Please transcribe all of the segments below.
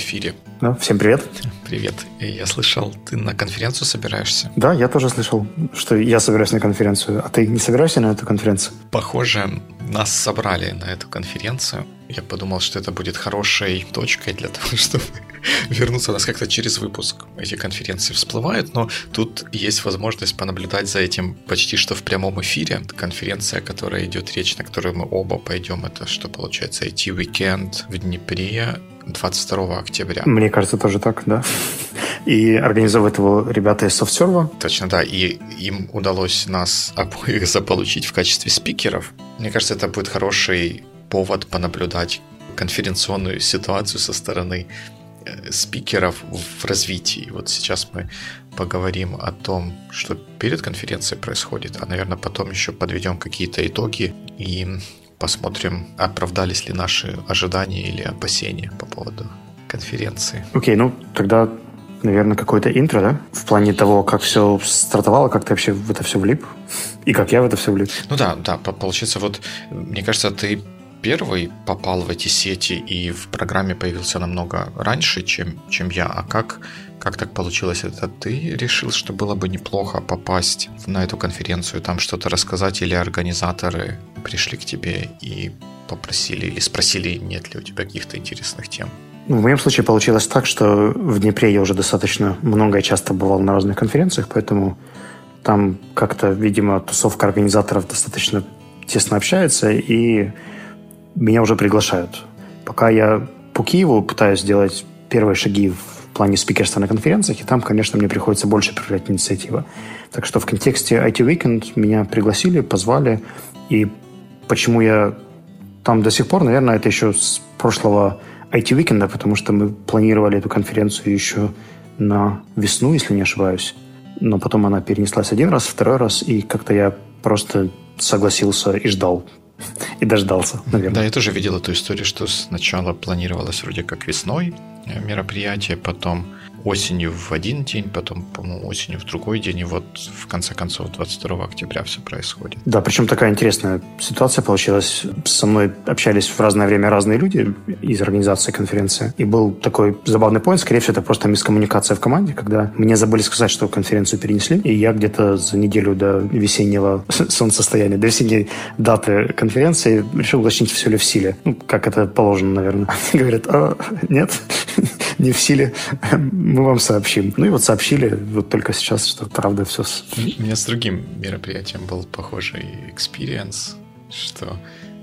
эфире. Да, всем привет. Привет. Я слышал, ты на конференцию собираешься? Да, я тоже слышал, что я собираюсь на конференцию. А ты не собираешься на эту конференцию? Похоже, нас собрали на эту конференцию. Я подумал, что это будет хорошей точкой для того, чтобы вернуться. У нас как-то через выпуск эти конференции всплывают, но тут есть возможность понаблюдать за этим почти что в прямом эфире. Конференция, которая идет речь, на которую мы оба пойдем, это что получается IT-уикенд в Днепре 22 октября. Мне кажется, тоже так, да. И организовывают его ребята из SoftServe. Точно, да. И им удалось нас обоих заполучить в качестве спикеров. Мне кажется, это будет хороший повод понаблюдать конференционную ситуацию со стороны э, спикеров в развитии. Вот сейчас мы поговорим о том, что перед конференцией происходит, а, наверное, потом еще подведем какие-то итоги и посмотрим, оправдались ли наши ожидания или опасения по поводу конференции. Окей, okay, ну тогда, наверное, какое-то интро, да? В плане того, как все стартовало, как ты вообще в это все влип, и как я в это все влип. Ну да, да, получается, вот, мне кажется, ты первый попал в эти сети и в программе появился намного раньше, чем, чем я. А как, как так получилось? Это ты решил, что было бы неплохо попасть на эту конференцию, там что-то рассказать, или организаторы пришли к тебе и попросили, или спросили, нет ли у тебя каких-то интересных тем? Ну, в моем случае получилось так, что в Днепре я уже достаточно много и часто бывал на разных конференциях, поэтому там как-то, видимо, тусовка организаторов достаточно тесно общается, и меня уже приглашают. Пока я по Киеву пытаюсь сделать первые шаги в плане спикерства на конференциях, и там, конечно, мне приходится больше проявлять инициативу. Так что в контексте IT Weekend меня пригласили, позвали, и почему я там до сих пор, наверное, это еще с прошлого IT Weekend, потому что мы планировали эту конференцию еще на весну, если не ошибаюсь. Но потом она перенеслась один раз, второй раз, и как-то я просто согласился и ждал, и дождался, наверное. Да, я тоже видел эту историю, что сначала планировалось вроде как весной э, мероприятие, потом осенью в один день, потом, по-моему, осенью в другой день, и вот в конце концов 22 октября все происходит. Да, причем такая интересная ситуация получилась. Со мной общались в разное время разные люди из организации конференции, и был такой забавный поинт, скорее всего, это просто мискоммуникация в команде, когда мне забыли сказать, что конференцию перенесли, и я где-то за неделю до весеннего солнцестояния, до весенней даты конференции решил уточнить, все ли в силе. Ну, как это положено, наверное. Говорят, а, нет, не в силе мы вам сообщим. Ну и вот сообщили вот только сейчас, что правда все... У меня с другим мероприятием был похожий experience, что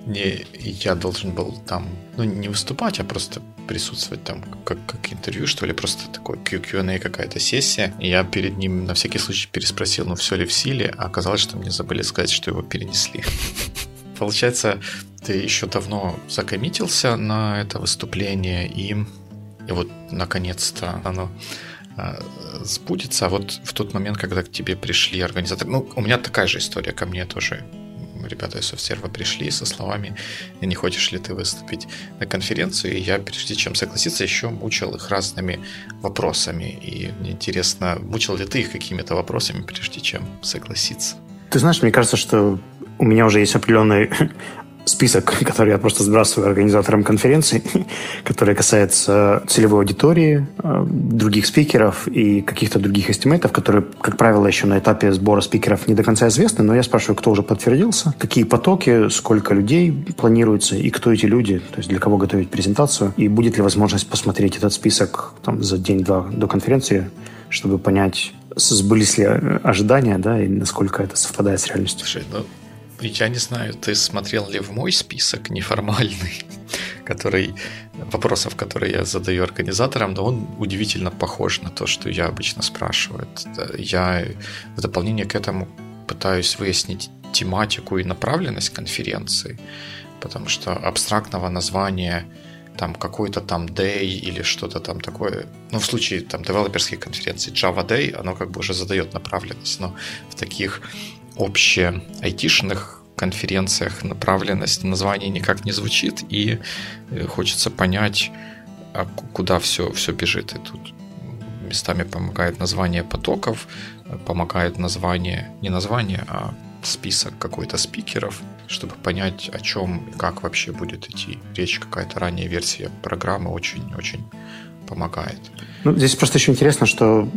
не я должен был там, ну, не выступать, а просто присутствовать там как, как интервью, что ли, просто такой Q&A какая-то сессия. И я перед ним на всякий случай переспросил, ну, все ли в силе, а оказалось, что мне забыли сказать, что его перенесли. Получается, ты еще давно закоммитился на это выступление, и и вот наконец-то оно а, сбудется. А вот в тот момент, когда к тебе пришли организаторы... Ну, у меня такая же история, ко мне тоже ребята из софтсерва пришли со словами «Не хочешь ли ты выступить на конференцию?» И я, прежде чем согласиться, еще мучил их разными вопросами. И мне интересно, мучил ли ты их какими-то вопросами, прежде чем согласиться? Ты знаешь, мне кажется, что у меня уже есть определенный список, который я просто сбрасываю организаторам конференции, который касается целевой аудитории, э, других спикеров и каких-то других estimate ов, которые, как правило, еще на этапе сбора спикеров не до конца известны, но я спрашиваю, кто уже подтвердился, какие потоки, сколько людей планируется и кто эти люди, то есть для кого готовить презентацию, и будет ли возможность посмотреть этот список там, за день-два до конференции, чтобы понять, сбылись ли ожидания, да, и насколько это совпадает с реальностью. Слушай, ну, я не знаю, ты смотрел ли в мой список неформальный, который вопросов, которые я задаю организаторам, но он удивительно похож на то, что я обычно спрашиваю. Я в дополнение к этому пытаюсь выяснить тематику и направленность конференции, потому что абстрактного названия там какой-то там day или что-то там такое. Ну, в случае там девелоперской конференции Java Day, оно как бы уже задает направленность, но в таких обще айтишных конференциях направленность названия никак не звучит, и э, хочется понять, а куда все, все бежит. И тут местами помогает название потоков, помогает название, не название, а список какой-то спикеров, чтобы понять, о чем и как вообще будет идти речь. Какая-то ранняя версия программы очень-очень помогает. Ну, здесь просто еще интересно, что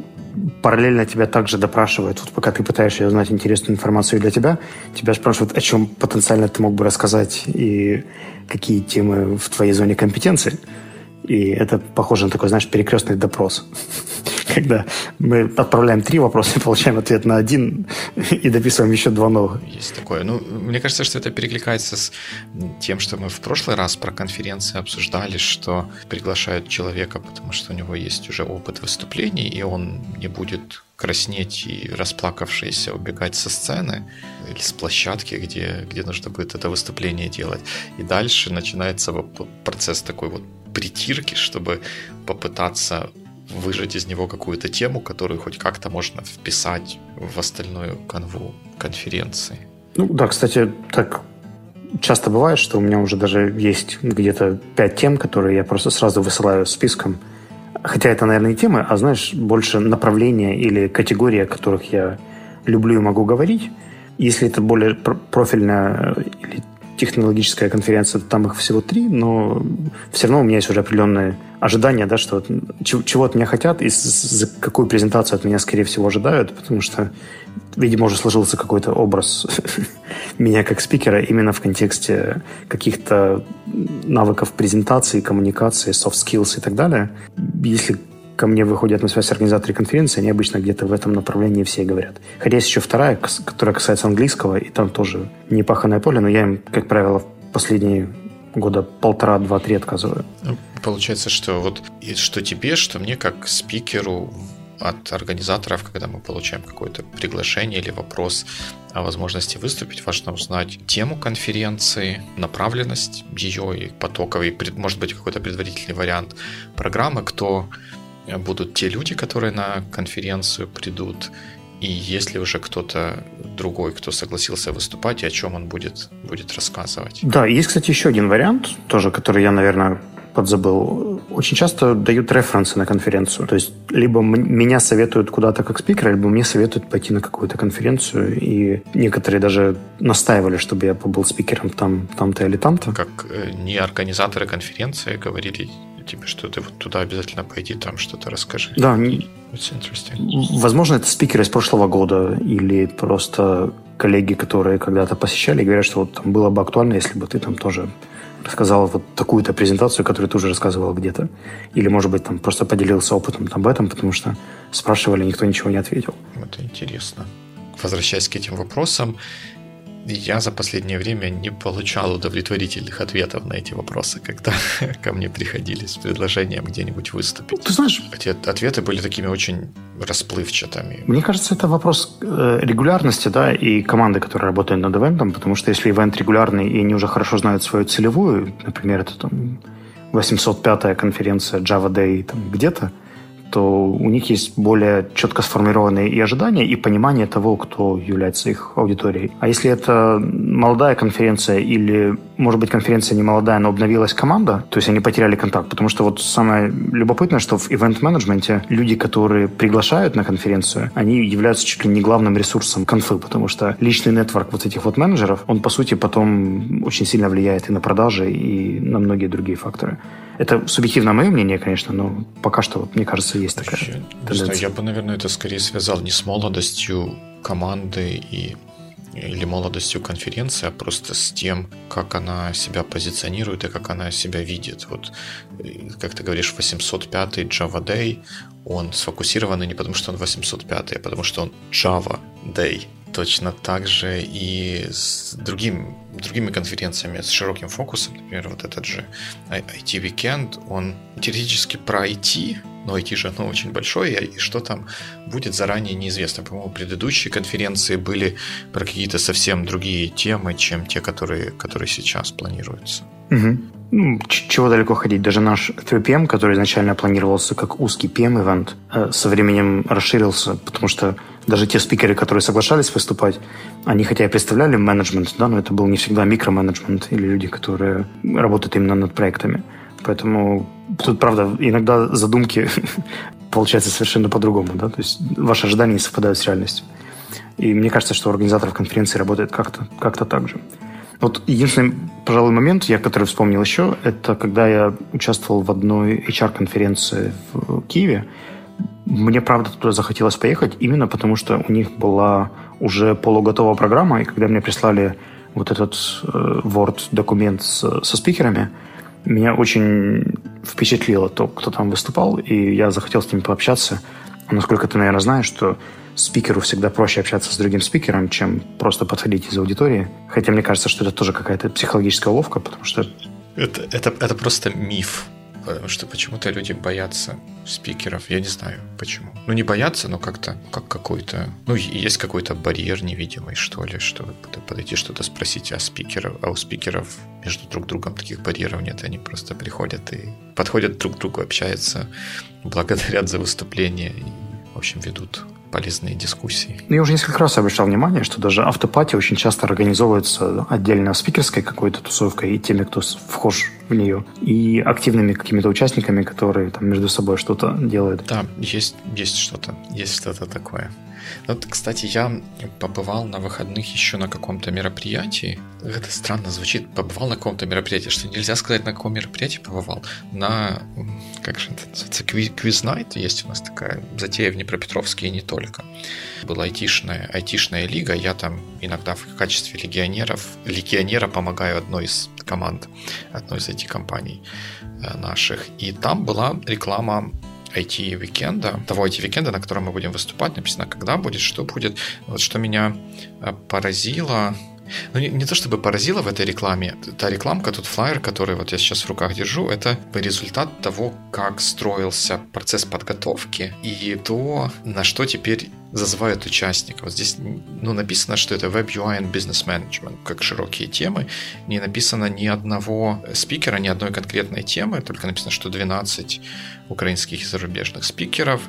параллельно тебя также допрашивают, вот пока ты пытаешься узнать интересную информацию для тебя, тебя спрашивают, о чем потенциально ты мог бы рассказать и какие темы в твоей зоне компетенции. И это похоже на такой, знаешь, перекрестный допрос. Когда мы отправляем три вопроса и получаем ответ на один и дописываем еще два новых. Есть такое. Ну, мне кажется, что это перекликается с тем, что мы в прошлый раз про конференции обсуждали, что приглашают человека, потому что у него есть уже опыт выступлений, и он не будет краснеть и расплакавшийся убегать со сцены или с площадки, где, где нужно будет это выступление делать. И дальше начинается процесс такой вот притирки, чтобы попытаться выжать из него какую-то тему, которую хоть как-то можно вписать в остальную канву конференции. Ну да, кстати, так часто бывает, что у меня уже даже есть где-то пять тем, которые я просто сразу высылаю списком. Хотя это, наверное, не темы, а, знаешь, больше направления или категории, о которых я люблю и могу говорить. Если это более профильная или технологическая конференция, там их всего три, но все равно у меня есть уже определенные ожидания, да, что чего от меня хотят и за какую презентацию от меня, скорее всего, ожидают, потому что, видимо, уже сложился какой-то образ меня как спикера именно в контексте каких-то навыков презентации, коммуникации, soft skills и так далее. Если ко мне выходят на связь организаторы конференции, они обычно где-то в этом направлении все говорят. Хотя есть еще вторая, которая касается английского, и там тоже не паханное поле, но я им, как правило, последние года полтора, два, три отказываю. Ну, получается, что вот что тебе, что мне как спикеру от организаторов, когда мы получаем какое-то приглашение или вопрос о возможности выступить, важно узнать тему конференции, направленность ее и потоковый, может быть, какой-то предварительный вариант программы, кто будут те люди, которые на конференцию придут, и если уже кто-то другой, кто согласился выступать, и о чем он будет, будет рассказывать. Да, есть, кстати, еще один вариант, тоже, который я, наверное, подзабыл. Очень часто дают референсы на конференцию. То есть либо меня советуют куда-то как спикера, либо мне советуют пойти на какую-то конференцию. И некоторые даже настаивали, чтобы я побыл спикером там, там-то или там-то. Как э, не организаторы конференции говорили, тебе, что ты вот туда обязательно пойди, там что-то расскажи. Да. Возможно, это спикеры из прошлого года или просто коллеги, которые когда-то посещали, говорят, что вот там было бы актуально, если бы ты там тоже рассказал вот такую-то презентацию, которую ты уже рассказывал где-то. Или, может быть, там просто поделился опытом об этом, потому что спрашивали, никто ничего не ответил. Это интересно. Возвращаясь к этим вопросам, я за последнее время не получал удовлетворительных ответов на эти вопросы, когда ко мне приходили с предложением где-нибудь выступить. Ты знаешь... Эти ответы были такими очень расплывчатыми. Мне кажется, это вопрос э, регулярности, да, и команды, которая работает над ивентом, потому что если ивент регулярный, и они уже хорошо знают свою целевую, например, это там 805-я конференция Java Day там где-то, то у них есть более четко сформированные и ожидания, и понимание того, кто является их аудиторией. А если это молодая конференция или, может быть, конференция не молодая, но обновилась команда, то есть они потеряли контакт. Потому что вот самое любопытное, что в ивент-менеджменте люди, которые приглашают на конференцию, они являются чуть ли не главным ресурсом конфы, потому что личный нетворк вот этих вот менеджеров, он, по сути, потом очень сильно влияет и на продажи, и на многие другие факторы. Это субъективно мое мнение, конечно, но пока что, мне кажется, есть такая Вообще, тенденция. Я бы, наверное, это скорее связал не с молодостью команды и или молодостью конференции, а просто с тем, как она себя позиционирует и как она себя видит. Вот, как ты говоришь, 805 Java Day, он сфокусированный не потому, что он 805, а потому, что он Java Day. Точно так же и с другим, другими конференциями с широким фокусом. Например, вот этот же IT Weekend, он теоретически про IT, но IT же оно очень большое, и что там будет заранее неизвестно. По-моему, предыдущие конференции были про какие-то совсем другие темы, чем те, которые, которые сейчас планируются. Угу. Ну, чего далеко ходить. Даже наш 3PM, который изначально планировался как узкий PM-эвент, э, со временем расширился, потому что даже те спикеры, которые соглашались выступать, они хотя и представляли менеджмент, да, но это был не всегда микроменеджмент или люди, которые работают именно над проектами. Поэтому тут, правда, иногда задумки получаются совершенно по-другому, да, то есть ваши ожидания не совпадают с реальностью. И мне кажется, что у организаторов конференции работает как-то как так же. Вот единственный, пожалуй, момент, я который вспомнил еще, это когда я участвовал в одной HR-конференции в Киеве. Мне, правда, туда захотелось поехать именно потому, что у них была уже полуготовая программа, и когда мне прислали вот этот э, Word-документ со спикерами, меня очень впечатлило то, кто там выступал, и я захотел с ними пообщаться. Насколько ты, наверное, знаешь, что спикеру всегда проще общаться с другим спикером, чем просто подходить из аудитории. Хотя мне кажется, что это тоже какая-то психологическая уловка, потому что... Это, это, это просто миф. Потому что почему-то люди боятся спикеров. Я не знаю, почему. Ну, не боятся, но как-то, как какой-то... Ну, есть какой-то барьер невидимый, что ли, чтобы подойти что-то спросить о спикерах. А у спикеров между друг другом таких барьеров нет. Они просто приходят и подходят друг к другу, общаются, благодарят за выступление и, в общем, ведут полезные дискуссии. Ну, я уже несколько раз обращал внимание, что даже автопати очень часто организовывается отдельно спикерской какой-то тусовкой и теми, кто вхож в нее, и активными какими-то участниками, которые там между собой что-то делают. Да, есть, есть что-то, есть что-то такое. Вот, кстати, я побывал на выходных еще на каком-то мероприятии. Это странно звучит. Побывал на каком-то мероприятии, что нельзя сказать, на каком мероприятии побывал. На, как же это называется, квиз-найт есть у нас такая затея в Днепропетровске и не только. Была айтишная, айтишная лига, я там иногда в качестве легионеров, легионера помогаю одной из команд, одной из IT-компаний э, наших. И там была реклама IT-викенда, того IT-викенда, на котором мы будем выступать, написано, когда будет, что будет. Вот что меня э, поразило, ну, не, не то чтобы поразило в этой рекламе. Та рекламка, тот флайер, который вот я сейчас в руках держу, это результат того, как строился процесс подготовки и то, на что теперь зазывают участников. Здесь ну, написано, что это Web UI and Business Management, как широкие темы. Не написано ни одного спикера, ни одной конкретной темы, только написано, что 12 украинских и зарубежных спикеров,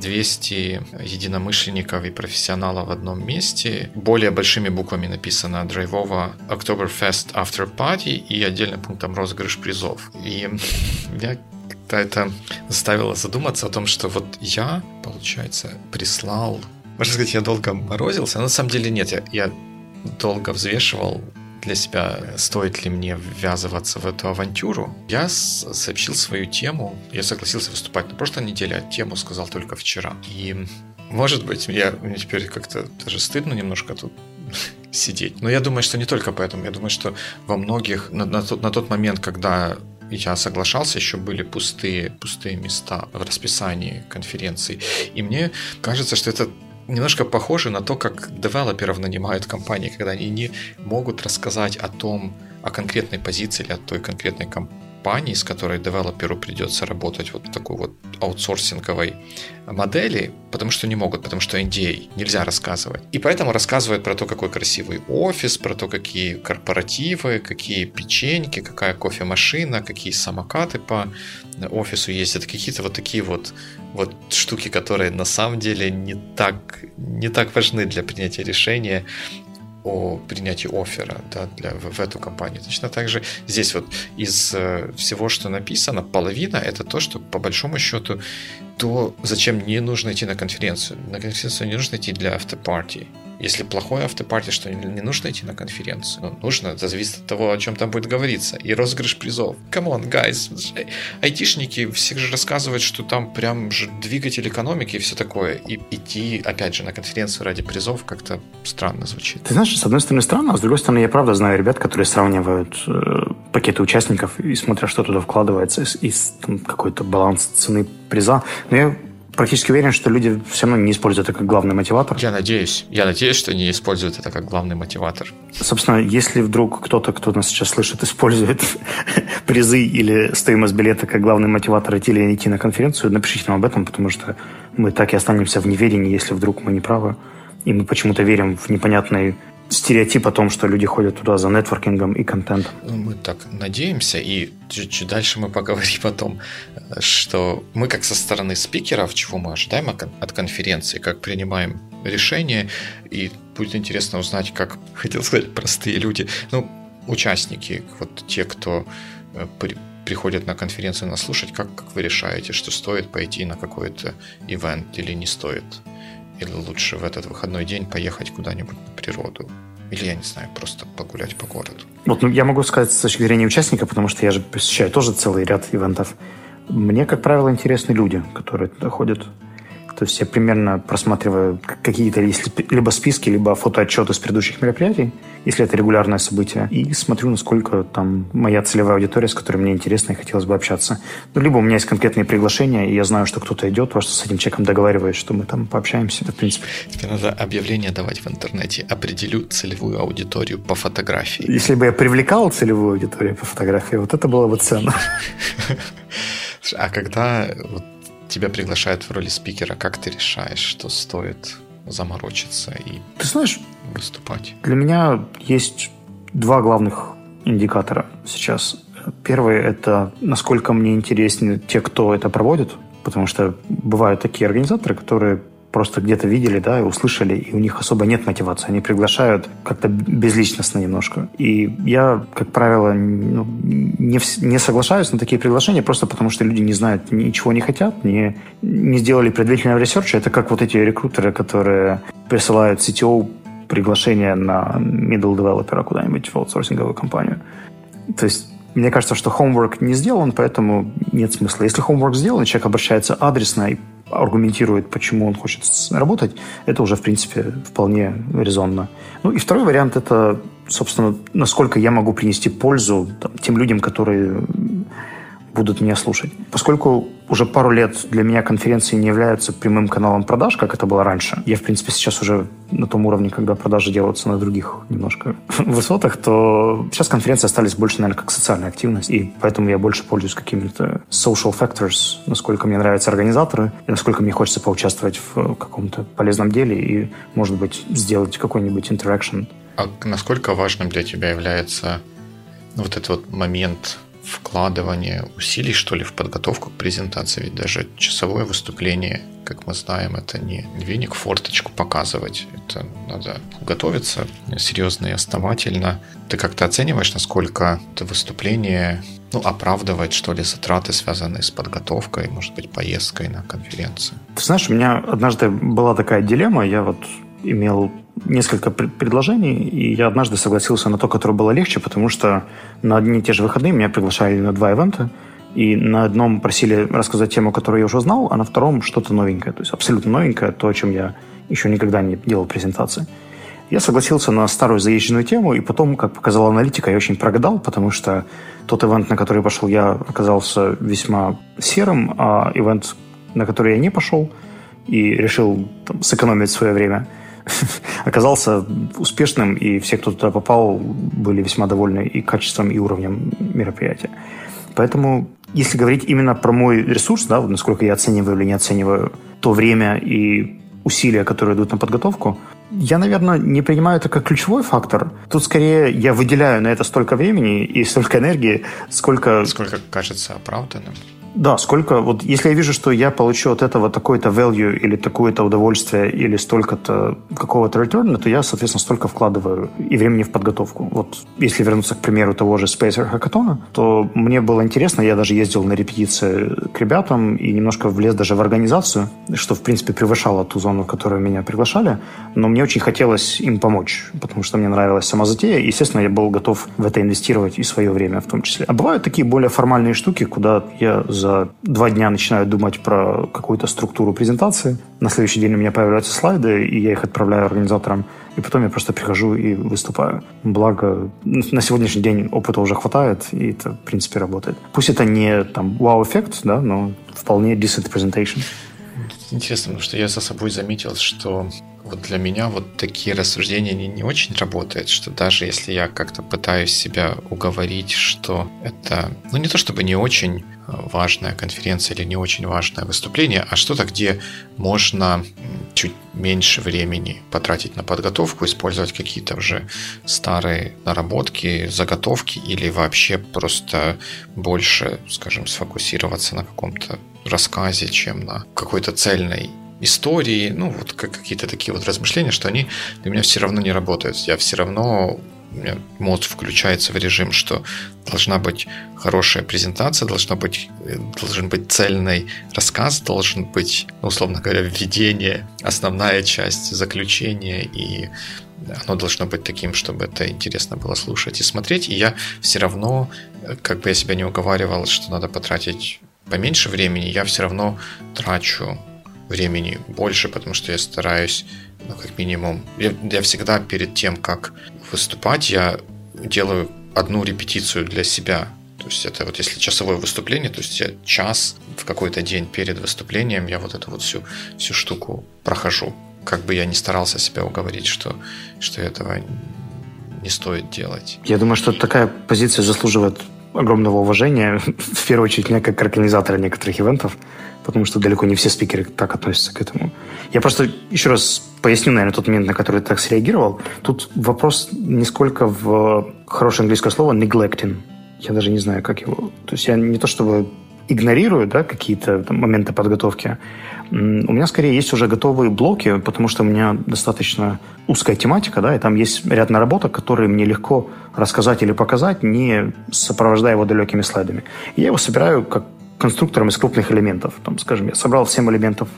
200 единомышленников и профессионалов в одном месте. Более большими буквами написано драйвово Oktoberfest After Party и отдельным пунктом розыгрыш призов. И я как-то это заставило задуматься о том, что вот я, получается, прислал... Можно сказать, я долго морозился, но на самом деле нет, я, я долго взвешивал для себя, стоит ли мне ввязываться в эту авантюру. Я сообщил свою тему, я согласился выступать на прошлой неделе, а тему сказал только вчера. И, может быть, я, мне теперь как-то даже стыдно немножко тут сидеть. Но я думаю, что не только поэтому. Я думаю, что во многих, на, на, тот, на тот момент, когда я соглашался, еще были пустые, пустые места в расписании конференции. И мне кажется, что это немножко похоже на то, как девелоперов нанимают компании, когда они не могут рассказать о том, о конкретной позиции или о той конкретной компании, с которой девелоперу придется работать вот в такой вот аутсорсинговой модели, потому что не могут, потому что NDA нельзя рассказывать. И поэтому рассказывают про то, какой красивый офис, про то, какие корпоративы, какие печеньки, какая кофемашина, какие самокаты по офису ездят, какие-то вот такие вот, вот штуки, которые на самом деле не так, не так важны для принятия решения о принятии оффера да, для, в, в эту компанию. Точно так же здесь вот из э, всего, что написано, половина это то, что по большому счету то, зачем не нужно идти на конференцию. На конференцию не нужно идти для автопартии. Если плохой автопарти, что не нужно идти на конференцию. Ну, нужно, это зависит от того, о чем там будет говориться. И розыгрыш призов. Come on, guys. Айтишники все же рассказывают, что там прям же двигатель экономики и все такое. И идти, опять же, на конференцию ради призов как-то странно звучит. Ты знаешь, с одной стороны странно, а с другой стороны я правда знаю ребят, которые сравнивают э, пакеты участников и смотрят, что туда вкладывается из, из какой-то баланс цены приза. Но я практически уверен, что люди все равно не используют это как главный мотиватор. Я надеюсь. Я надеюсь, что не используют это как главный мотиватор. Собственно, если вдруг кто-то, кто нас сейчас слышит, использует призы или стоимость билета как главный мотиватор идти или идти на конференцию, напишите нам об этом, потому что мы так и останемся в неверии, если вдруг мы не правы. И мы почему-то верим в непонятный стереотип о том, что люди ходят туда за нетворкингом и контентом. Мы так надеемся, и чуть-чуть дальше мы поговорим о том, что мы как со стороны спикеров, чего мы ожидаем от конференции, как принимаем решения, и будет интересно узнать, как, хотел сказать, простые люди, ну, участники, вот те, кто э, при, приходят на конференцию нас слушать, как, как вы решаете, что стоит пойти на какой-то ивент или не стоит? Или лучше в этот выходной день поехать куда-нибудь на природу? Или, я не знаю, просто погулять по городу? Вот, ну, я могу сказать с точки зрения участника, потому что я же посещаю тоже целый ряд ивентов. Мне, как правило, интересны люди, которые туда ходят. То есть я примерно просматриваю какие-то либо списки, либо фотоотчеты с предыдущих мероприятий, если это регулярное событие, и смотрю, насколько там моя целевая аудитория, с которой мне интересно и хотелось бы общаться. Ну, либо у меня есть конкретные приглашения, и я знаю, что кто-то идет, просто с этим человеком договариваюсь, что мы там пообщаемся. Это, в принципе... Тебе надо объявление давать в интернете. Определю целевую аудиторию по фотографии. Если бы я привлекал целевую аудиторию по фотографии, вот это было бы ценно. А когда тебя приглашают в роли спикера, как ты решаешь, что стоит заморочиться и ты знаешь, выступать? Для меня есть два главных индикатора сейчас. Первый – это насколько мне интересны те, кто это проводит, потому что бывают такие организаторы, которые просто где-то видели, да, и услышали, и у них особо нет мотивации. Они приглашают как-то безличностно немножко. И я, как правило, ну, не, не соглашаюсь на такие приглашения просто потому, что люди не знают, ничего не хотят, не, не сделали предварительного research а. Это как вот эти рекрутеры, которые присылают CTO приглашение на middle developer а куда-нибудь в аутсорсинговую компанию. То есть мне кажется, что homework не сделан, поэтому нет смысла. Если homework сделан, человек обращается адресно и аргументирует, почему он хочет работать, это уже, в принципе, вполне резонно. Ну и второй вариант – это, собственно, насколько я могу принести пользу там, тем людям, которые будут меня слушать. Поскольку уже пару лет для меня конференции не являются прямым каналом продаж, как это было раньше, я, в принципе, сейчас уже на том уровне, когда продажи делаются на других немножко высотах, то сейчас конференции остались больше, наверное, как социальная активность, и поэтому я больше пользуюсь какими-то social factors, насколько мне нравятся организаторы, и насколько мне хочется поучаствовать в каком-то полезном деле и, может быть, сделать какой-нибудь interaction. А насколько важным для тебя является вот этот вот момент вкладывание усилий, что ли, в подготовку к презентации. Ведь даже часовое выступление, как мы знаем, это не веник форточку показывать. Это надо готовиться серьезно и основательно. Ты как-то оцениваешь, насколько это выступление ну, оправдывает, что ли, затраты, связанные с подготовкой, может быть, поездкой на конференцию? Ты знаешь, у меня однажды была такая дилемма. Я вот имел несколько предложений, и я однажды согласился на то, которое было легче, потому что на одни и те же выходные меня приглашали на два ивента, и на одном просили рассказать тему, которую я уже знал, а на втором что-то новенькое, то есть абсолютно новенькое, то, о чем я еще никогда не делал презентации. Я согласился на старую заезженную тему, и потом, как показала аналитика, я очень прогадал, потому что тот ивент, на который пошел я, оказался весьма серым, а ивент, на который я не пошел, и решил там, сэкономить свое время – оказался успешным, и все, кто туда попал, были весьма довольны и качеством, и уровнем мероприятия. Поэтому, если говорить именно про мой ресурс, да, насколько я оцениваю или не оцениваю то время и усилия, которые идут на подготовку, я, наверное, не принимаю это как ключевой фактор. Тут скорее я выделяю на это столько времени и столько энергии, сколько... Сколько кажется оправданным. Да, сколько, вот если я вижу, что я получу от этого такой-то value или такое-то удовольствие или столько-то какого-то return, то я, соответственно, столько вкладываю и времени в подготовку. Вот если вернуться, к примеру, того же Spacer Hackathon, то мне было интересно, я даже ездил на репетиции к ребятам и немножко влез даже в организацию, что, в принципе, превышало ту зону, в которую меня приглашали, но мне очень хотелось им помочь, потому что мне нравилась сама затея, и, естественно, я был готов в это инвестировать и свое время в том числе. А бывают такие более формальные штуки, куда я за два дня начинаю думать про какую-то структуру презентации. На следующий день у меня появляются слайды, и я их отправляю организаторам. И потом я просто прихожу и выступаю. Благо, на сегодняшний день опыта уже хватает, и это, в принципе, работает. Пусть это не там вау-эффект, да, но вполне decent presentation. Интересно, потому что я за собой заметил, что вот для меня вот такие рассуждения не, не очень работают, что даже если я как-то пытаюсь себя уговорить, что это, ну не то чтобы не очень важная конференция или не очень важное выступление, а что-то, где можно чуть меньше времени потратить на подготовку, использовать какие-то уже старые наработки, заготовки или вообще просто больше, скажем, сфокусироваться на каком-то рассказе, чем на какой-то цельной истории, ну, вот какие-то такие вот размышления, что они для меня все равно не работают. Я все равно мозг включается в режим, что должна быть хорошая презентация, должна быть, должен быть цельный рассказ, должен быть, ну, условно говоря, введение, основная часть, заключение, и оно должно быть таким, чтобы это интересно было слушать и смотреть. И я все равно, как бы я себя не уговаривал, что надо потратить поменьше времени, я все равно трачу времени больше, потому что я стараюсь, ну, как минимум, я, я всегда перед тем, как выступать, я делаю одну репетицию для себя. То есть это вот если часовое выступление, то есть я час в какой-то день перед выступлением я вот эту вот всю, всю штуку прохожу. Как бы я не старался себя уговорить, что, что этого не стоит делать. Я думаю, что такая позиция заслуживает огромного уважения, в первую очередь меня как организатора некоторых ивентов, потому что далеко не все спикеры так относятся к этому. Я просто еще раз поясню, наверное, тот момент, на который ты так среагировал. Тут вопрос не сколько в хорошее английское слово neglecting. Я даже не знаю, как его... То есть я не то чтобы игнорирую да, какие-то моменты подготовки. У меня скорее есть уже готовые блоки, потому что у меня достаточно узкая тематика, да, и там есть ряд наработок, которые мне легко рассказать или показать, не сопровождая его далекими слайдами. Я его собираю как конструктором из крупных элементов. Там, скажем, я собрал 7 элементов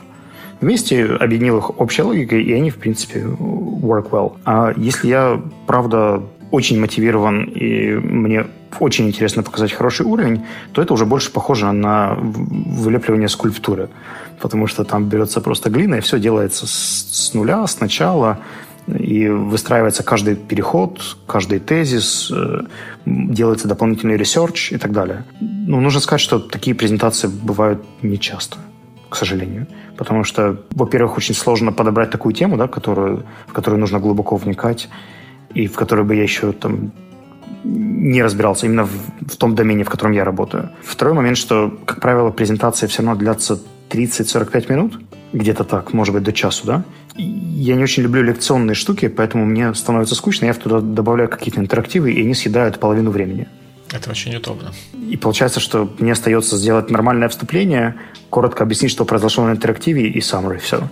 вместе, объединил их общей логикой, и они, в принципе, work well. А если я, правда, очень мотивирован и мне очень интересно показать хороший уровень, то это уже больше похоже на вылепливание скульптуры. Потому что там берется просто глина, и все делается с, с нуля, сначала, и выстраивается каждый переход, каждый тезис, э, делается дополнительный research и так далее. Ну, нужно сказать, что такие презентации бывают нечасто, к сожалению. Потому что, во-первых, очень сложно подобрать такую тему, да, которую, в которую нужно глубоко вникать, и в которой бы я еще там не разбирался именно в, в том домене, в котором я работаю. Второй момент, что, как правило, презентация все равно длится 30-45 минут, где-то так, может быть, до часу, да? Я не очень люблю лекционные штуки, поэтому мне становится скучно, я туда добавляю какие-то интерактивы, и они съедают половину времени. Это очень удобно. И получается, что мне остается сделать нормальное вступление, коротко объяснить, что произошло на интерактиве, и summary, все.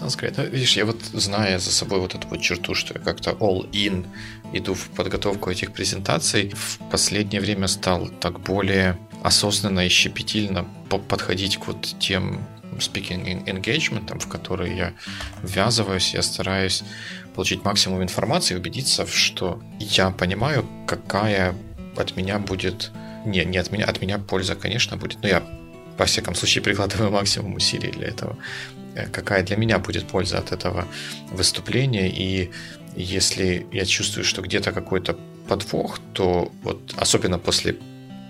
Great. Ну, видишь, я вот, зная за собой вот эту вот черту, что я как-то all-in иду в подготовку этих презентаций, в последнее время стал так более осознанно и щепетильно подходить к вот тем speaking engagement, в которые я ввязываюсь, я стараюсь получить максимум информации и убедиться, что я понимаю, какая от меня будет... Не, не от меня, от меня польза, конечно, будет, но я во всяком случае прикладываю максимум усилий для этого. Э, какая для меня будет польза от этого выступления, и если я чувствую, что где-то какой-то подвох, то вот особенно после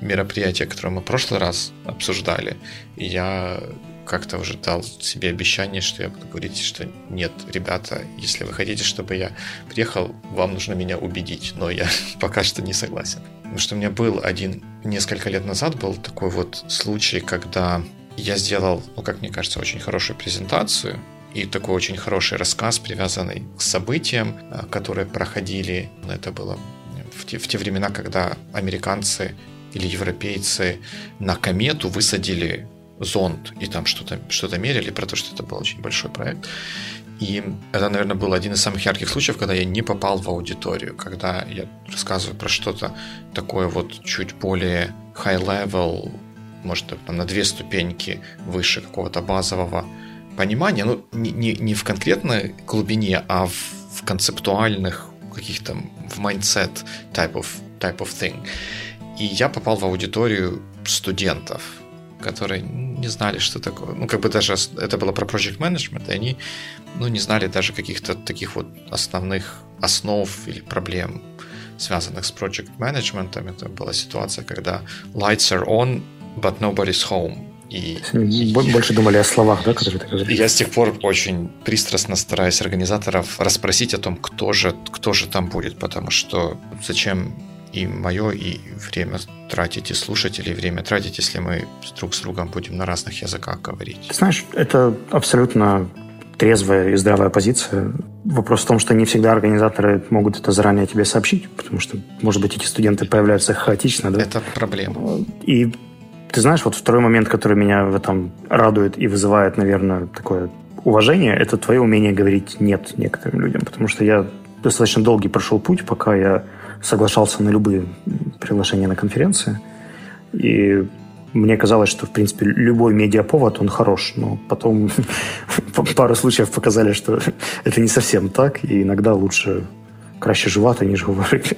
мероприятия, которое мы в прошлый раз обсуждали, я как-то уже дал себе обещание, что я буду говорить, что нет, ребята, если вы хотите, чтобы я приехал, вам нужно меня убедить, но я пока что не согласен. Потому что у меня был один, несколько лет назад был такой вот случай, когда я сделал, ну, как мне кажется, очень хорошую презентацию, и такой очень хороший рассказ, привязанный к событиям, э, которые проходили. Это было в те, в те времена, когда американцы или европейцы на комету высадили зонд и там что-то что мерили, про то, что это был очень большой проект. И это, наверное, был один из самых ярких случаев, когда я не попал в аудиторию, когда я рассказываю про что-то такое вот чуть более high-level, может, там, на две ступеньки выше какого-то базового понимания, ну, не, не, не в конкретной глубине, а в, в концептуальных каких-то, в mindset type of, type of thing. И я попал в аудиторию студентов, которые не знали, что такое. Ну, как бы даже это было про project management, и они, ну, не знали даже каких-то таких вот основных основ или проблем, связанных с project management. Это была ситуация, когда lights are on, but nobody's home. И, Больше думали о словах, да, которые ты говоришь? Я с тех пор очень пристрастно стараюсь организаторов расспросить о том, кто же, кто же там будет, потому что зачем и мое, и время тратить, и слушателей время тратить, если мы друг с другом будем на разных языках говорить. Ты знаешь, это абсолютно трезвая и здравая позиция. Вопрос в том, что не всегда организаторы могут это заранее тебе сообщить, потому что, может быть, эти студенты появляются хаотично, да? Это проблема. И ты знаешь, вот второй момент, который меня в этом радует и вызывает, наверное, такое уважение, это твое умение говорить «нет» некоторым людям, потому что я достаточно долгий прошел путь, пока я соглашался на любые приглашения на конференции. И мне казалось, что, в принципе, любой медиаповод, он хорош. Но потом пару случаев показали, что это не совсем так. И иногда лучше краще жевати, ніж говорити.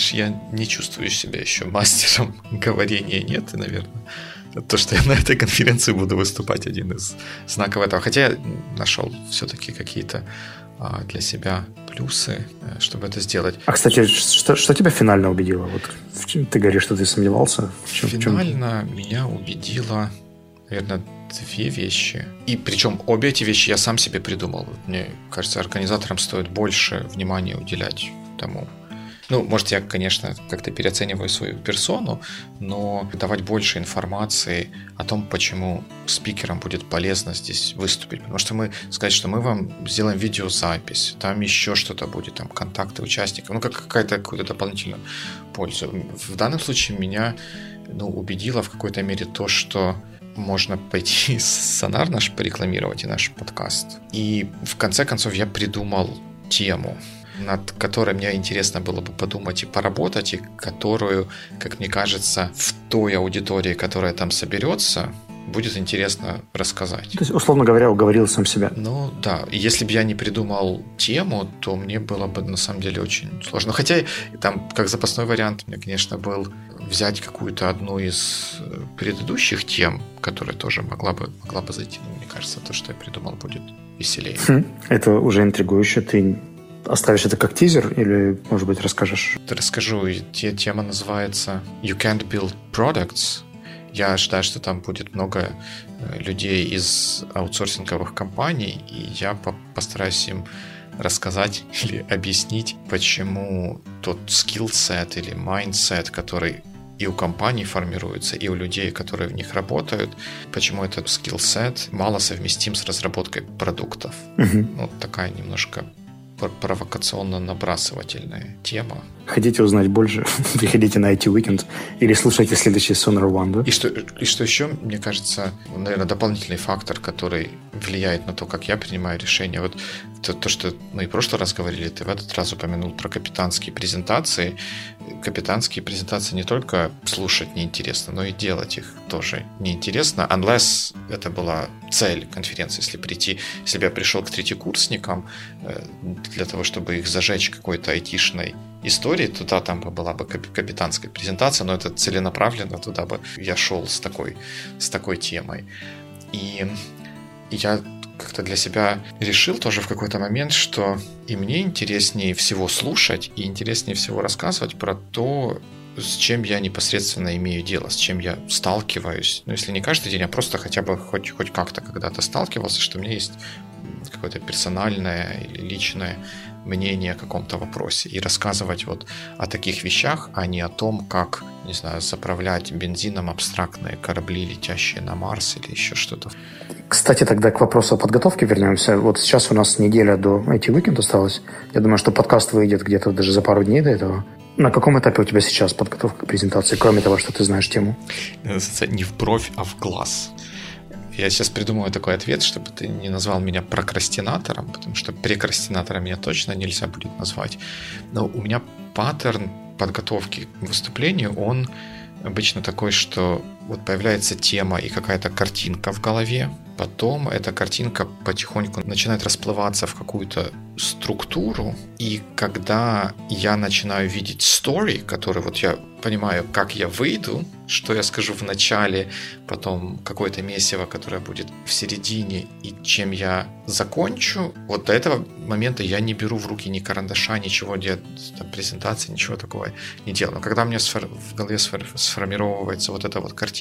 Знаешь, я не чувствую себя еще мастером говорения, нет, и, наверное, то, что я на этой конференции буду выступать, один из знаков этого. Хотя я нашел все-таки какие-то а, для себя плюсы, э, чтобы это сделать. А, кстати, что, что тебя финально убедило? Вот ты говоришь, что ты сомневался. В чем, финально в чем? меня убедило, наверное, две вещи. И причем обе эти вещи я сам себе придумал. Мне кажется, организаторам стоит больше внимания уделять тому, ну, может, я, конечно, как-то переоцениваю свою персону, но давать больше информации о том, почему спикерам будет полезно здесь выступить. Потому что мы сказать, что мы вам сделаем видеозапись, там еще что-то будет, там контакты участников, ну, как какая-то какую-то дополнительную пользу. В данном случае меня ну, убедило в какой-то мере то, что можно пойти сонар наш порекламировать и наш подкаст. И в конце концов я придумал тему над которой мне интересно было бы подумать и поработать, и которую, как мне кажется, в той аудитории, которая там соберется, будет интересно рассказать. То есть, условно говоря, уговорил сам себя. Ну да, если бы я не придумал тему, то мне было бы на самом деле очень сложно. Хотя там, как запасной вариант, мне, конечно, был взять какую-то одну из э, предыдущих тем, которая тоже могла бы, могла бы зайти. Но мне кажется, то, что я придумал, будет веселее. Хм, это уже интригующе. Ты Оставишь это как тизер или, может быть, расскажешь? Расскажу. Тема называется «You can't build products». Я ожидаю, что там будет много э, людей из аутсорсинговых компаний, и я постараюсь им рассказать или объяснить, почему тот skill set или mindset, который и у компаний формируется, и у людей, которые в них работают, почему этот skill set мало совместим с разработкой продуктов. Угу. Вот такая немножко провокационно-набрасывательная тема. Хотите узнать больше? Приходите на IT Weekend или слушайте следующий Sonar One, да? И что, и что еще, мне кажется, наверное, дополнительный фактор, который влияет на то, как я принимаю решения. Вот то, то, что мы и в прошлый раз говорили, ты в этот раз упомянул про капитанские презентации. Капитанские презентации не только слушать неинтересно, но и делать их тоже неинтересно, unless это была цель конференции, если прийти, если бы я пришел к третьекурсникам э, для того, чтобы их зажечь какой-то айтишной истории, туда там была бы капитанская презентация, но это целенаправленно, туда бы я шел с такой, с такой темой. И я как-то для себя решил тоже в какой-то момент, что и мне интереснее всего слушать, и интереснее всего рассказывать про то, с чем я непосредственно имею дело, с чем я сталкиваюсь. Ну, если не каждый день, а просто хотя бы хоть, хоть как-то когда-то сталкивался, что у меня есть какое-то персональное или личное мнение о каком-то вопросе и рассказывать вот о таких вещах, а не о том, как, не знаю, заправлять бензином абстрактные корабли, летящие на Марс или еще что-то. Кстати, тогда к вопросу о подготовке вернемся. Вот сейчас у нас неделя до IT Weekend осталось. Я думаю, что подкаст выйдет где-то даже за пару дней до этого. На каком этапе у тебя сейчас подготовка к презентации, кроме того, что ты знаешь тему? Не в бровь, а в глаз. Я сейчас придумаю такой ответ, чтобы ты не назвал меня прокрастинатором, потому что прекрастинатором меня точно нельзя будет назвать. Но у меня паттерн подготовки к выступлению, он обычно такой, что вот появляется тема и какая-то картинка в голове, потом эта картинка потихоньку начинает расплываться в какую-то структуру, и когда я начинаю видеть story, который вот я понимаю, как я выйду, что я скажу в начале, потом какое-то месиво, которое будет в середине, и чем я закончу, вот до этого момента я не беру в руки ни карандаша, ничего, где там, презентации, ничего такого не делаю. Но когда у меня в голове сформировывается вот эта вот картинка,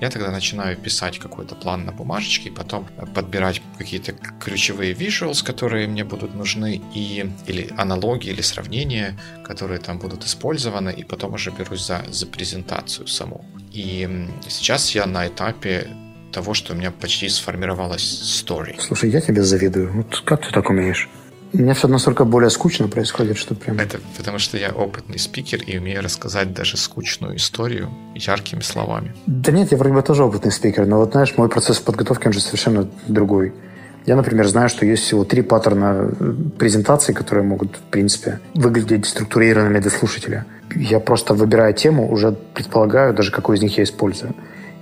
я тогда начинаю писать какой-то план на бумажечке, и потом подбирать какие-то ключевые visuals, которые мне будут нужны, и, или аналогии, или сравнения, которые там будут использованы, и потом уже берусь за, за презентацию саму. И сейчас я на этапе того, что у меня почти сформировалась story. Слушай, я тебе завидую. Вот как ты так умеешь? У меня все настолько более скучно происходит, что прям... Это потому что я опытный спикер и умею рассказать даже скучную историю яркими словами. Да нет, я вроде бы тоже опытный спикер, но вот знаешь, мой процесс подготовки, он же совершенно другой. Я, например, знаю, что есть всего три паттерна э, презентаций, которые могут, в принципе, выглядеть структурированными для слушателя. Я просто, выбирая тему, уже предполагаю даже, какой из них я использую.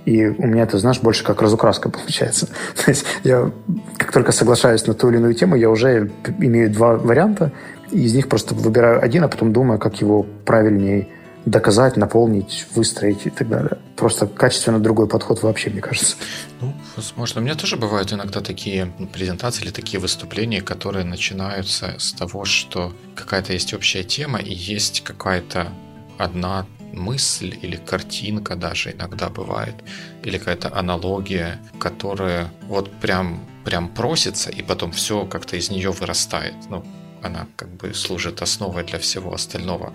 И у меня это, знаешь, больше как разукраска получается. То есть я как только соглашаюсь на ту или иную тему, я уже имею два варианта, и из них просто выбираю один, а потом думаю, как его правильнее доказать, наполнить, выстроить и так далее. Просто качественно другой подход вообще, мне кажется. Ну, возможно. У меня тоже бывают иногда такие презентации или такие выступления, которые начинаются с того, что какая-то есть общая тема и есть какая-то одна мысль или картинка даже иногда бывает, или какая-то аналогия, которая вот прям, прям просится, и потом все как-то из нее вырастает. Ну, она как бы служит основой для всего остального.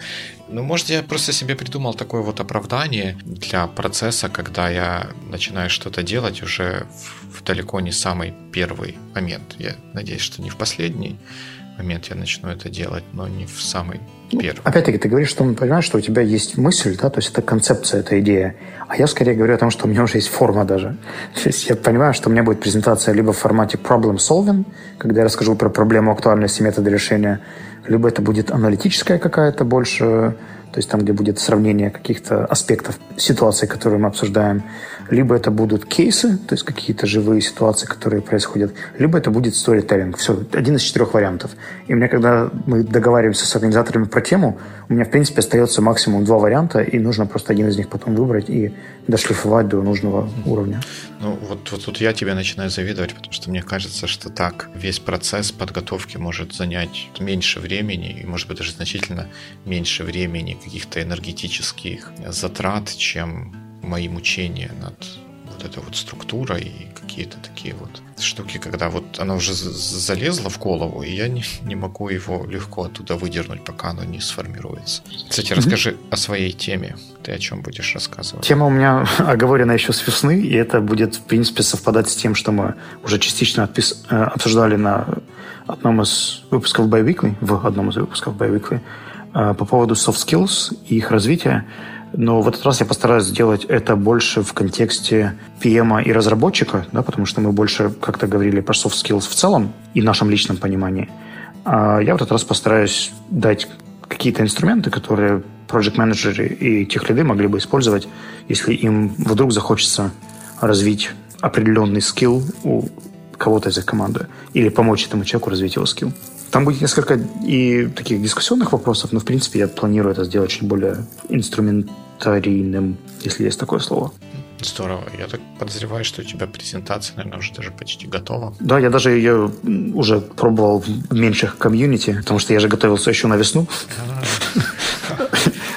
Ну, может, я просто себе придумал такое вот оправдание для процесса, когда я начинаю что-то делать уже в, в далеко не самый первый момент. Я надеюсь, что не в последний момент я начну это делать, но не в самый первый. Опять-таки, ты говоришь, что понимаешь, что у тебя есть мысль, да, то есть это концепция, это идея. А я скорее говорю о том, что у меня уже есть форма даже. То есть я понимаю, что у меня будет презентация либо в формате problem solving, когда я расскажу про проблему актуальности метода решения, либо это будет аналитическая какая-то больше то есть там, где будет сравнение каких-то аспектов ситуации, которые мы обсуждаем. Либо это будут кейсы, то есть какие-то живые ситуации, которые происходят, либо это будет сторителлинг. Все, один из четырех вариантов. И у меня, когда мы договариваемся с организаторами про тему, у меня, в принципе, остается максимум два варианта, и нужно просто один из них потом выбрать и дошлифовать до нужного уровня. Ну, вот, вот тут я тебе начинаю завидовать, потому что мне кажется, что так весь процесс подготовки может занять меньше времени, и, может быть, даже значительно меньше времени каких-то энергетических затрат, чем мои мучения над вот этой вот структурой и какие-то такие вот штуки, когда вот она уже залезла в голову, и я не, не могу его легко оттуда выдернуть, пока оно не сформируется. Кстати, расскажи mm-hmm. о своей теме. Ты о чем будешь рассказывать? Тема у меня оговорена еще с весны, и это будет, в принципе, совпадать с тем, что мы уже частично отпис... Э, обсуждали на одном из выпусков Biweekly, в одном из выпусков Biweekly, Э, по поводу soft skills и их развития. Но в этот раз я постараюсь сделать это больше в контексте PM и разработчика, да, потому что мы больше как-то говорили про soft skills в целом и нашем личном понимании. А я в этот раз постараюсь дать какие-то инструменты, которые project менеджеры и тех лиды могли бы использовать, если им вдруг захочется развить определенный скилл у кого-то из их команды или помочь этому человеку развить его скилл. Там будет несколько и таких дискуссионных вопросов, но, в принципе, я планирую это сделать чуть более инструментарийным, если есть такое слово. Здорово. Я так подозреваю, что у тебя презентация, наверное, уже даже почти готова. Да, я даже ее уже пробовал в меньших комьюнити, потому что я же готовился еще на весну.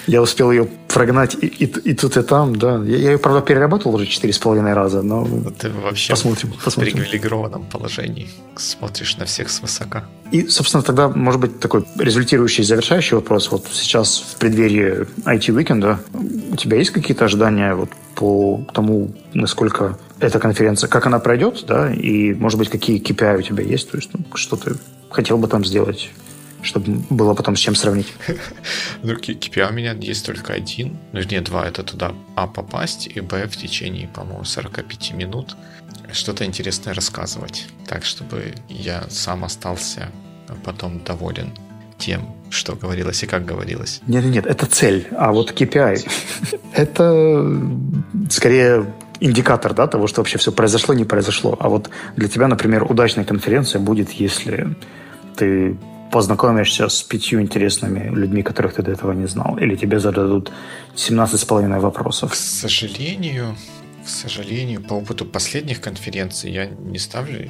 Я успел ее прогнать и, и, и тут, и там, да. Я, я ее, правда, переработал уже четыре с половиной раза, но ну, Ты вообще посмотрим, в посмотрим. привилегированном положении смотришь на всех свысока. И, собственно, тогда, может быть, такой результирующий, завершающий вопрос. Вот сейчас в преддверии IT-уикенда у тебя есть какие-то ожидания вот по тому, насколько эта конференция, как она пройдет, да, и, может быть, какие KPI у тебя есть, то есть ну, что ты хотел бы там сделать чтобы было потом с чем сравнить. Ну, KPI у меня есть только один, ну, нет, два. Это туда А попасть и Б в течение, по-моему, 45 минут что-то интересное рассказывать. Так, чтобы я сам остался потом доволен тем, что говорилось и как говорилось. Нет, нет, это цель. А вот KPI – это скорее индикатор да, того, что вообще все произошло, не произошло. А вот для тебя, например, удачная конференция будет, если ты познакомишься с пятью интересными людьми, которых ты до этого не знал, или тебе зададут 17,5 вопросов. К сожалению, к сожалению, по опыту последних конференций я не ставлю,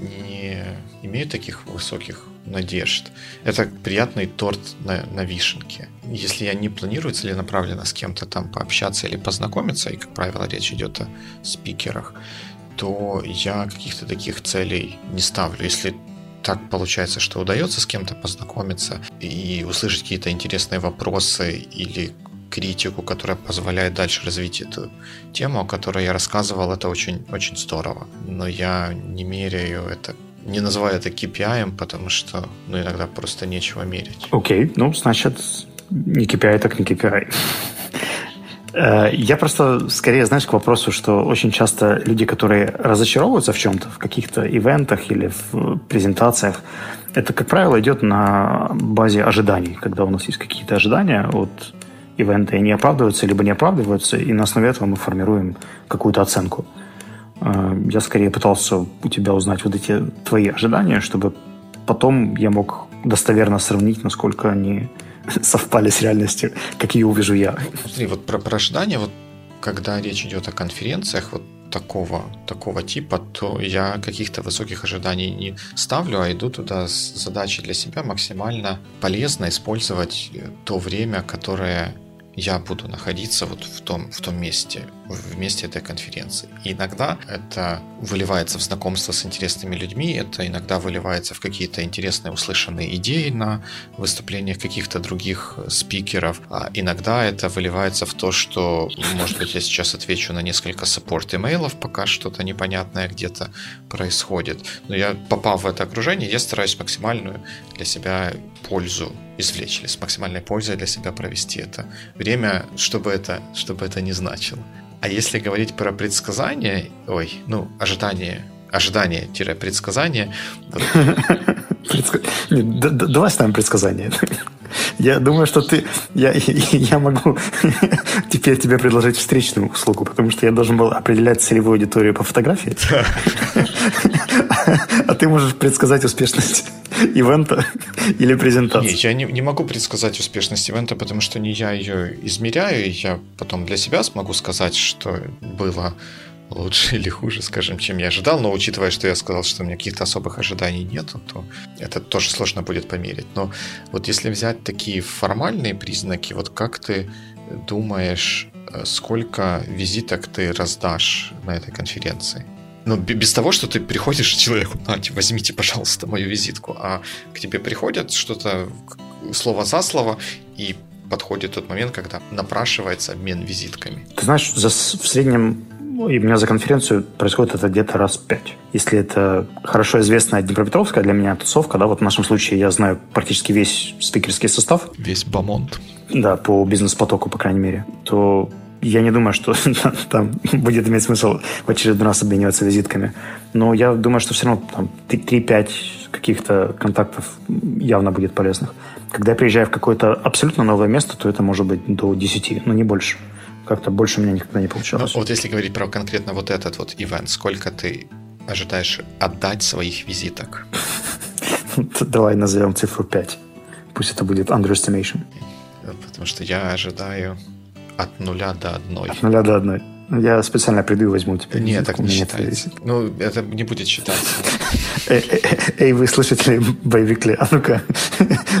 не имею таких высоких надежд. Это приятный торт на, на вишенке. Если я не планирую целенаправленно с кем-то там пообщаться или познакомиться, и, как правило, речь идет о спикерах, то я каких-то таких целей не ставлю. Если так получается, что удается с кем-то познакомиться и услышать какие-то интересные вопросы или критику, которая позволяет дальше развить эту тему, о которой я рассказывал, это очень, очень здорово. Но я не меряю это не называю это KPI, потому что ну, иногда просто нечего мерить. Окей, okay. ну, значит, не KPI, так не KPI. Э, я просто скорее, знаешь, к вопросу, что очень часто люди, которые разочаровываются в чем-то, в каких-то ивентах или в презентациях, это, как правило, идет на базе ожиданий, когда у нас есть какие-то ожидания от ивента, и они оправдываются, либо не оправдываются, и на основе этого мы формируем какую-то оценку. Э, я скорее пытался у тебя узнать вот эти твои ожидания, чтобы потом я мог достоверно сравнить, насколько они совпали с реальностью, как ее увижу я. Смотри, вот про, про ожидания, вот когда речь идет о конференциях, вот такого, такого типа, то я каких-то высоких ожиданий не ставлю, а иду туда с задачей для себя максимально полезно использовать то время, которое я буду находиться вот в том, в том месте, в месте этой конференции. И иногда это выливается в знакомство с интересными людьми, это иногда выливается в какие-то интересные услышанные идеи на выступлениях каких-то других спикеров, а иногда это выливается в то, что, может быть, я сейчас отвечу на несколько саппорт-имейлов, пока что-то непонятное где-то происходит. Но я, попав в это окружение, я стараюсь максимальную для себя пользу извлечь, или с максимальной пользой для себя провести это время, чтобы это, чтобы это не значило. А если говорить про предсказание, ой, ну, ожидание, ожидание-предсказание... Давай ставим предсказание. Я думаю, что ты... Я, я могу теперь тебе предложить встречную услугу, потому что я должен был определять целевую аудиторию по фотографии. А ты можешь предсказать успешность ивента или презентации. Нет, я не, не могу предсказать успешность ивента, потому что не я ее измеряю, и я потом для себя смогу сказать, что было лучше или хуже, скажем, чем я ожидал, но учитывая, что я сказал, что у меня каких-то особых ожиданий нет, то это тоже сложно будет померить. Но вот если взять такие формальные признаки, вот как ты думаешь, э, сколько визиток ты раздашь на этой конференции? Ну, без того, что ты приходишь к человеку, нате, возьмите, пожалуйста, мою визитку, а к тебе приходят что-то слово за слово, и подходит тот момент, когда напрашивается обмен визитками. Ты знаешь, за, в среднем ну, и у меня за конференцию происходит это где-то раз в пять. Если это хорошо известная Днепропетровская для меня тусовка, да, вот в нашем случае я знаю практически весь спикерский состав. Весь бомонд. Да, по бизнес-потоку, по крайней мере. То я не думаю, что там будет иметь смысл в очередной раз обмениваться визитками. Но я думаю, что все равно там 3-5 каких-то контактов явно будет полезных. Когда я приезжаю в какое-то абсолютно новое место, то это может быть до 10, но не больше как-то больше у меня никогда не получалось. Ну, вот если говорить про конкретно вот этот вот ивент, сколько ты ожидаешь отдать своих визиток? Давай назовем цифру 5. Пусть это будет underestimation. Потому что я ожидаю от нуля до одной. От нуля до одной. Я специально приду и возьму тебя. Нет, так не считается. Ну, это не будет считаться. Эй, вы слушатели боевикли, а ну-ка,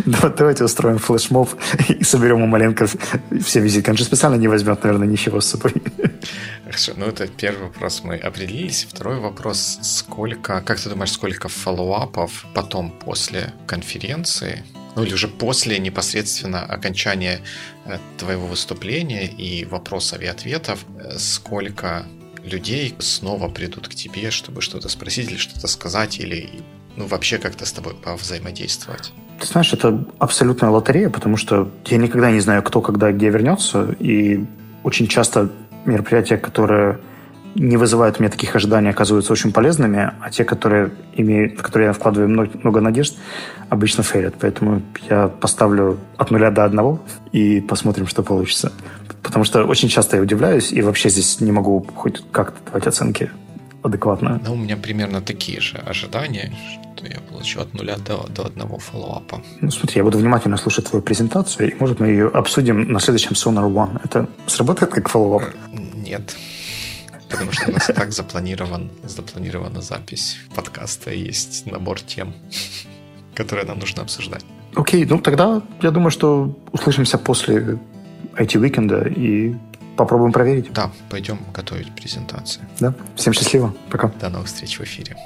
давайте устроим флешмоб и соберем у Маленко все визитки. Он же специально не возьмет, наверное, ничего с собой. Хорошо, ну это первый вопрос мы определились. Второй вопрос, сколько, как ты думаешь, сколько фоллоуапов потом после конференции ну или уже после непосредственно окончания э, твоего выступления и вопросов и ответов, э, сколько людей снова придут к тебе, чтобы что-то спросить или что-то сказать, или ну, вообще как-то с тобой повзаимодействовать? Ты знаешь, это абсолютная лотерея, потому что я никогда не знаю, кто когда где вернется, и очень часто мероприятия, которые не вызывают у меня таких ожиданий, оказываются очень полезными, а те, которые имеют, в которые я вкладываю много, много надежд, обычно fail ят. Поэтому я поставлю от нуля до одного и посмотрим, что получится. Потому что очень часто я удивляюсь и вообще здесь не могу хоть как-то давать оценки адекватно. Ну, у меня примерно такие же ожидания, что я получу от нуля до, до одного follow-up а. Ну, смотри, я буду внимательно слушать твою презентацию, и, может, мы ее обсудим на следующем Sonar One. Это сработает как follow-up? Нет потому что у нас так запланирован, запланирована запись подкаста, и есть набор тем, которые нам нужно обсуждать. Окей, ну тогда я думаю, что услышимся после IT-уикенда и попробуем проверить. Да, пойдем готовить презентацию. Да, всем счастливо, пока. До новых встреч в эфире.